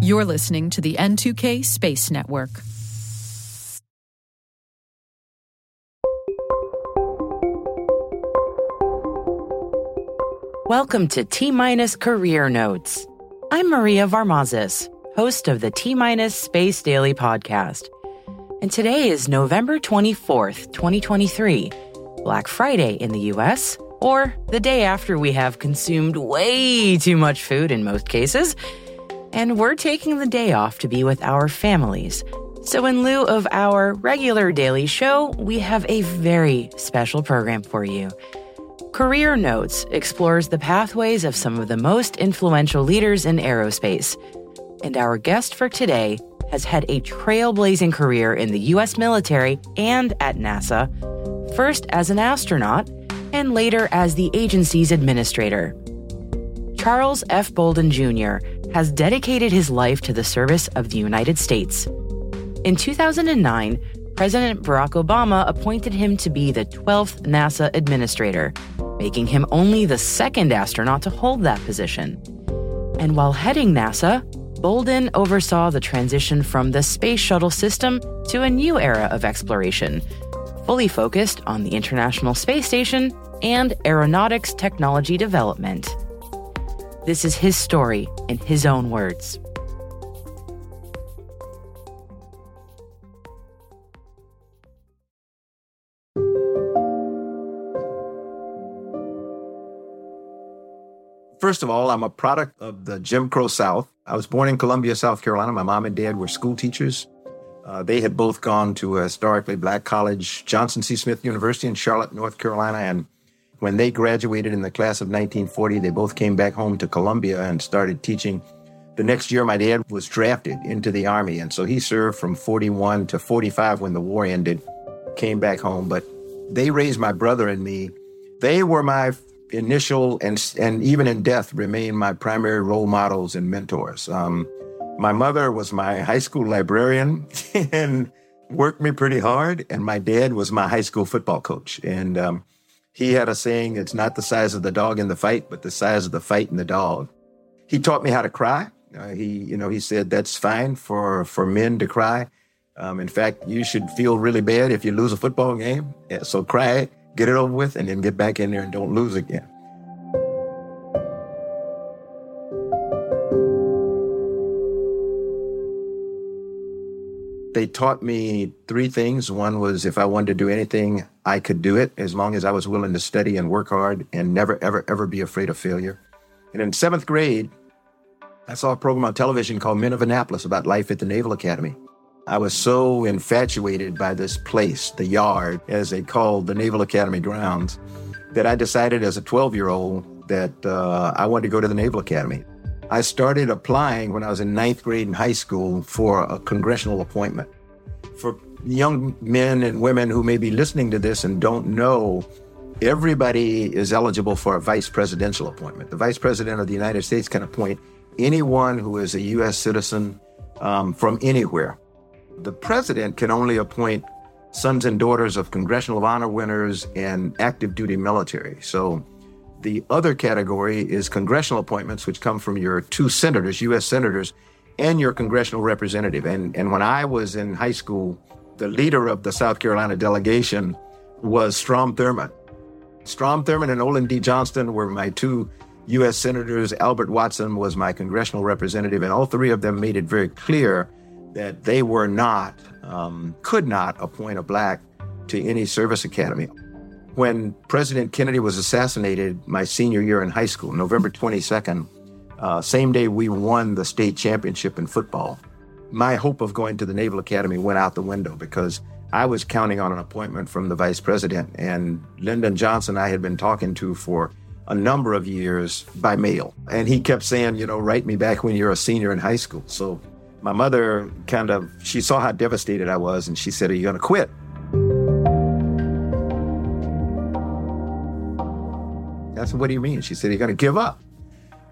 You're listening to the N2K Space Network. Welcome to T Minus Career Notes. I'm Maria Varmazis, host of the T Minus Space Daily podcast. And today is November 24th, 2023, Black Friday in the US, or the day after we have consumed way too much food in most cases. And we're taking the day off to be with our families. So, in lieu of our regular daily show, we have a very special program for you. Career Notes explores the pathways of some of the most influential leaders in aerospace. And our guest for today has had a trailblazing career in the U.S. military and at NASA, first as an astronaut and later as the agency's administrator. Charles F. Bolden Jr. has dedicated his life to the service of the United States. In 2009, President Barack Obama appointed him to be the 12th NASA administrator, making him only the second astronaut to hold that position. And while heading NASA, Bolden oversaw the transition from the space shuttle system to a new era of exploration, fully focused on the International Space Station and aeronautics technology development. This is his story in his own words. First of all, I'm a product of the Jim Crow South. I was born in Columbia, South Carolina. My mom and dad were school teachers. Uh, they had both gone to a historically black college, Johnson C. Smith University in Charlotte, North Carolina. And when they graduated in the class of 1940, they both came back home to Columbia and started teaching. The next year, my dad was drafted into the Army. And so he served from 41 to 45 when the war ended, came back home. But they raised my brother and me. They were my initial and and even in death remain my primary role models and mentors. Um, my mother was my high school librarian and worked me pretty hard, and my dad was my high school football coach. And um, he had a saying: "It's not the size of the dog in the fight, but the size of the fight in the dog." He taught me how to cry. Uh, he, you know, he said that's fine for for men to cry. Um, in fact, you should feel really bad if you lose a football game. Yeah, so cry get it over with, and then get back in there and don't lose again. They taught me three things. One was if I wanted to do anything, I could do it as long as I was willing to study and work hard and never, ever, ever be afraid of failure. And in seventh grade, I saw a program on television called Men of Annapolis about life at the Naval Academy. I was so infatuated by this place, the yard, as they called the Naval Academy grounds, that I decided as a 12 year old that uh, I wanted to go to the Naval Academy. I started applying when I was in ninth grade in high school for a congressional appointment. For young men and women who may be listening to this and don't know, everybody is eligible for a vice presidential appointment. The vice president of the United States can appoint anyone who is a U.S. citizen um, from anywhere. The president can only appoint sons and daughters of Congressional Honor winners and active duty military. So the other category is congressional appointments, which come from your two senators, U.S. senators, and your congressional representative. And, and when I was in high school, the leader of the South Carolina delegation was Strom Thurmond. Strom Thurmond and Olin D. Johnston were my two U.S. senators. Albert Watson was my congressional representative, and all three of them made it very clear that they were not, um, could not appoint a black to any service academy. When President Kennedy was assassinated my senior year in high school, November 22nd, uh, same day we won the state championship in football, my hope of going to the Naval Academy went out the window because I was counting on an appointment from the vice president. And Lyndon Johnson, I had been talking to for a number of years by mail. And he kept saying, you know, write me back when you're a senior in high school. So my mother kind of she saw how devastated I was and she said, "Are you going to quit?" I said, "What do you mean?" She said, "You're going to give up."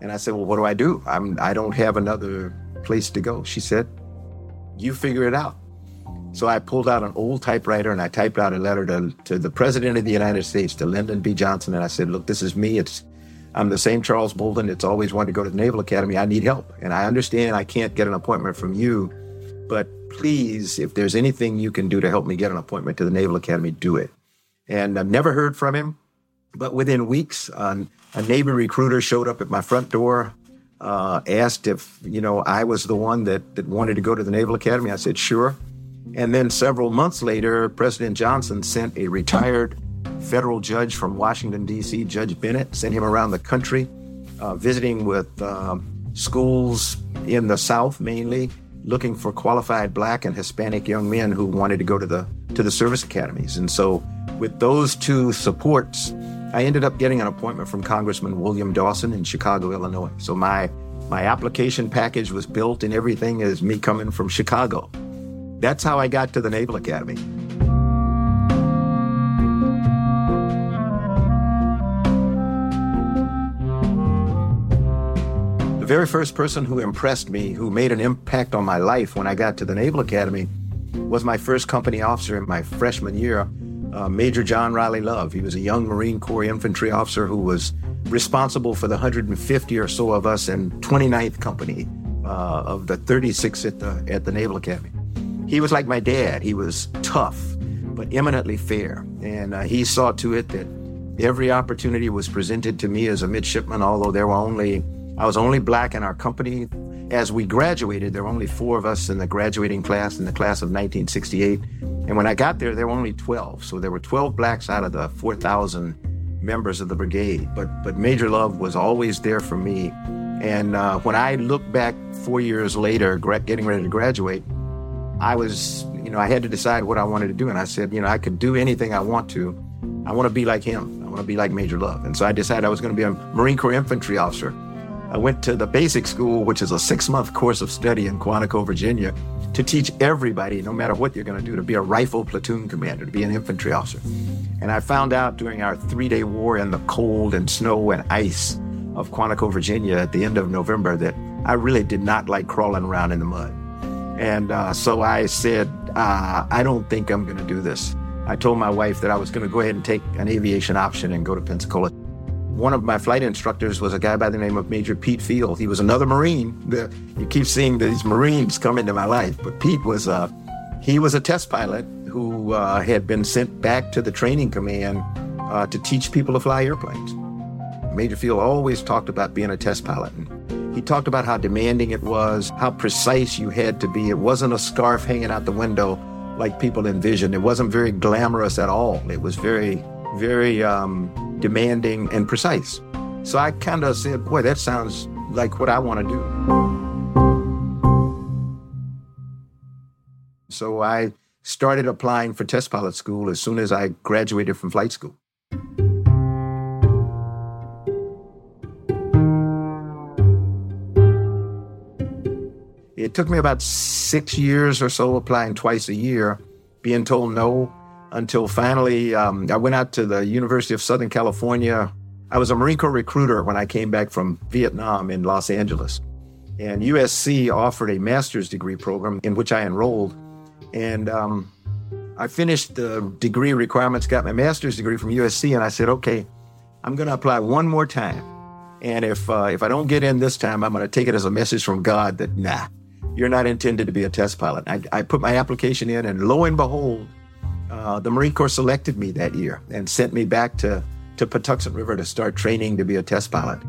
And I said, "Well, what do I do? I'm I don't have another place to go." She said, "You figure it out." So I pulled out an old typewriter and I typed out a letter to, to the President of the United States, to Lyndon B. Johnson, and I said, "Look, this is me. It's I'm the same Charles Bolden that's always wanted to go to the Naval Academy. I need help. And I understand I can't get an appointment from you, but please, if there's anything you can do to help me get an appointment to the Naval Academy, do it. And I've never heard from him, but within weeks, uh, a Navy recruiter showed up at my front door, uh, asked if, you know, I was the one that, that wanted to go to the Naval Academy. I said, sure. And then several months later, President Johnson sent a retired federal judge from Washington, D.C., Judge Bennett, sent him around the country, uh, visiting with um, schools in the South mainly, looking for qualified black and Hispanic young men who wanted to go to the to the service academies. And so with those two supports, I ended up getting an appointment from Congressman William Dawson in Chicago, Illinois. So my my application package was built and everything is me coming from Chicago. That's how I got to the Naval Academy. The very first person who impressed me, who made an impact on my life when I got to the Naval Academy, was my first company officer in my freshman year, uh, Major John Riley Love. He was a young Marine Corps infantry officer who was responsible for the 150 or so of us in 29th Company uh, of the 36 at the, at the Naval Academy. He was like my dad. He was tough, but eminently fair. And uh, he saw to it that every opportunity was presented to me as a midshipman, although there were only, I was only black in our company. As we graduated, there were only four of us in the graduating class, in the class of 1968. And when I got there, there were only 12. So there were 12 blacks out of the 4,000 members of the brigade. But, but Major Love was always there for me. And uh, when I look back four years later, gra- getting ready to graduate, I was, you know, I had to decide what I wanted to do. And I said, you know, I could do anything I want to. I want to be like him. I want to be like Major Love. And so I decided I was going to be a Marine Corps infantry officer. I went to the basic school, which is a six month course of study in Quantico, Virginia, to teach everybody, no matter what you're going to do, to be a rifle platoon commander, to be an infantry officer. And I found out during our three day war in the cold and snow and ice of Quantico, Virginia at the end of November that I really did not like crawling around in the mud. And uh, so I said, uh, I don't think I'm going to do this. I told my wife that I was going to go ahead and take an aviation option and go to Pensacola. One of my flight instructors was a guy by the name of Major Pete Field. He was another Marine. You keep seeing these Marines come into my life, but Pete was a, uh, he was a test pilot who uh, had been sent back to the training command uh, to teach people to fly airplanes. Major Field always talked about being a test pilot. And he talked about how demanding it was, how precise you had to be. It wasn't a scarf hanging out the window like people envisioned. It wasn't very glamorous at all. It was very, very um, demanding and precise. So I kind of said, boy, that sounds like what I want to do. So I started applying for test pilot school as soon as I graduated from flight school. It took me about six years or so applying twice a year, being told no, until finally um, I went out to the University of Southern California. I was a Marine Corps recruiter when I came back from Vietnam in Los Angeles. And USC offered a master's degree program in which I enrolled. And um, I finished the degree requirements, got my master's degree from USC, and I said, okay, I'm going to apply one more time. And if, uh, if I don't get in this time, I'm going to take it as a message from God that, nah, you're not intended to be a test pilot. I, I put my application in, and lo and behold, uh, the Marine Corps selected me that year and sent me back to, to Patuxent River to start training to be a test pilot.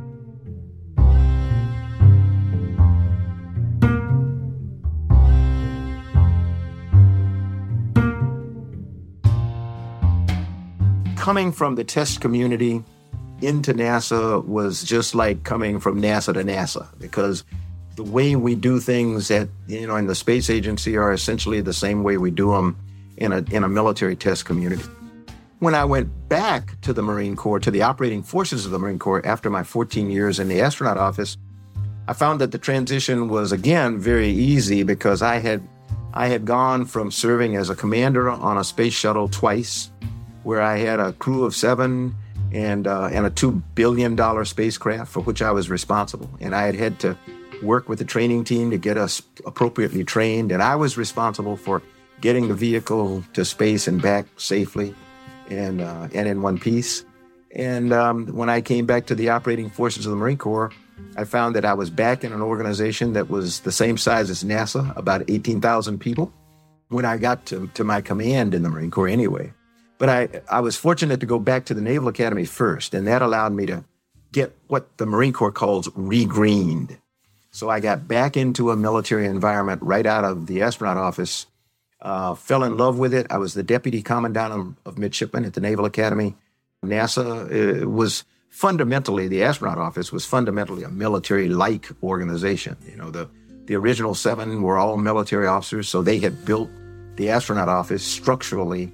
Coming from the test community into NASA was just like coming from NASA to NASA because the way we do things at you know in the space agency are essentially the same way we do them in a in a military test community. When I went back to the Marine Corps, to the operating forces of the Marine Corps after my 14 years in the astronaut office, I found that the transition was again very easy because I had I had gone from serving as a commander on a space shuttle twice, where I had a crew of seven and uh, and a two billion dollar spacecraft for which I was responsible, and I had had to work with the training team to get us appropriately trained. And I was responsible for getting the vehicle to space and back safely and, uh, and in one piece. And um, when I came back to the operating forces of the Marine Corps, I found that I was back in an organization that was the same size as NASA, about 18,000 people, when I got to, to my command in the Marine Corps anyway. But I, I was fortunate to go back to the Naval Academy first, and that allowed me to get what the Marine Corps calls regreened. So I got back into a military environment right out of the astronaut office, uh, fell in love with it. I was the deputy commandant of, of midshipmen at the Naval Academy. NASA uh, was fundamentally, the astronaut office was fundamentally a military like organization. You know, the, the original seven were all military officers, so they had built the astronaut office structurally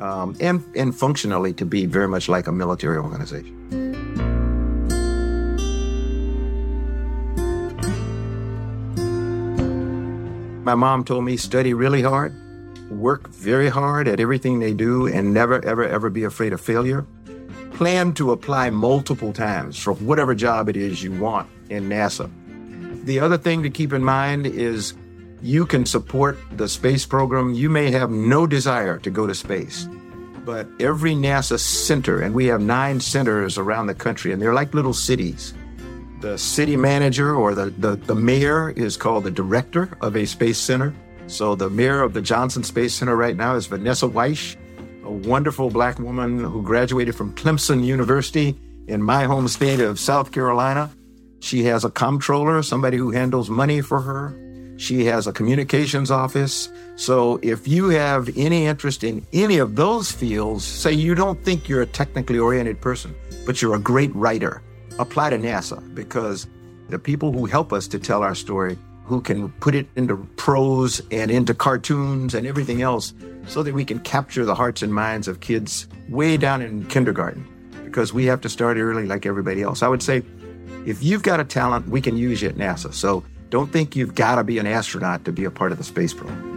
um, and, and functionally to be very much like a military organization. My mom told me study really hard, work very hard at everything they do, and never, ever, ever be afraid of failure. Plan to apply multiple times for whatever job it is you want in NASA. The other thing to keep in mind is you can support the space program. You may have no desire to go to space, but every NASA center, and we have nine centers around the country, and they're like little cities the city manager or the, the, the mayor is called the director of a space center. So the mayor of the Johnson Space Center right now is Vanessa Wyche, a wonderful black woman who graduated from Clemson University in my home state of South Carolina. She has a comptroller, somebody who handles money for her. She has a communications office. So if you have any interest in any of those fields, say you don't think you're a technically oriented person, but you're a great writer, apply to NASA because the people who help us to tell our story, who can put it into prose and into cartoons and everything else so that we can capture the hearts and minds of kids way down in kindergarten because we have to start early like everybody else. I would say if you've got a talent, we can use you at NASA. So don't think you've got to be an astronaut to be a part of the space program.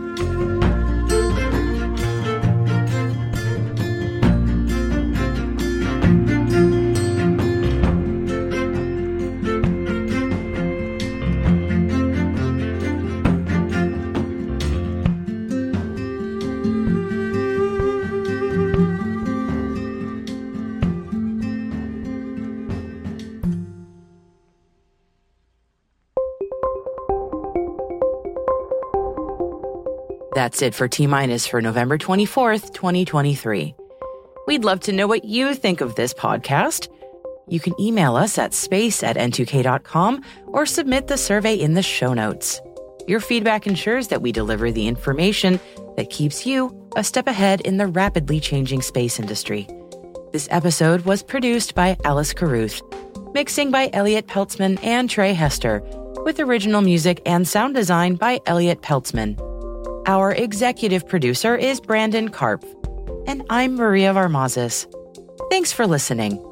That's it for T Minus for November 24th, 2023. We'd love to know what you think of this podcast. You can email us at space at n2k.com or submit the survey in the show notes. Your feedback ensures that we deliver the information that keeps you a step ahead in the rapidly changing space industry. This episode was produced by Alice Carruth, mixing by Elliot Peltzman and Trey Hester, with original music and sound design by Elliot Peltzman. Our executive producer is Brandon Karp, and I'm Maria Varmazis. Thanks for listening.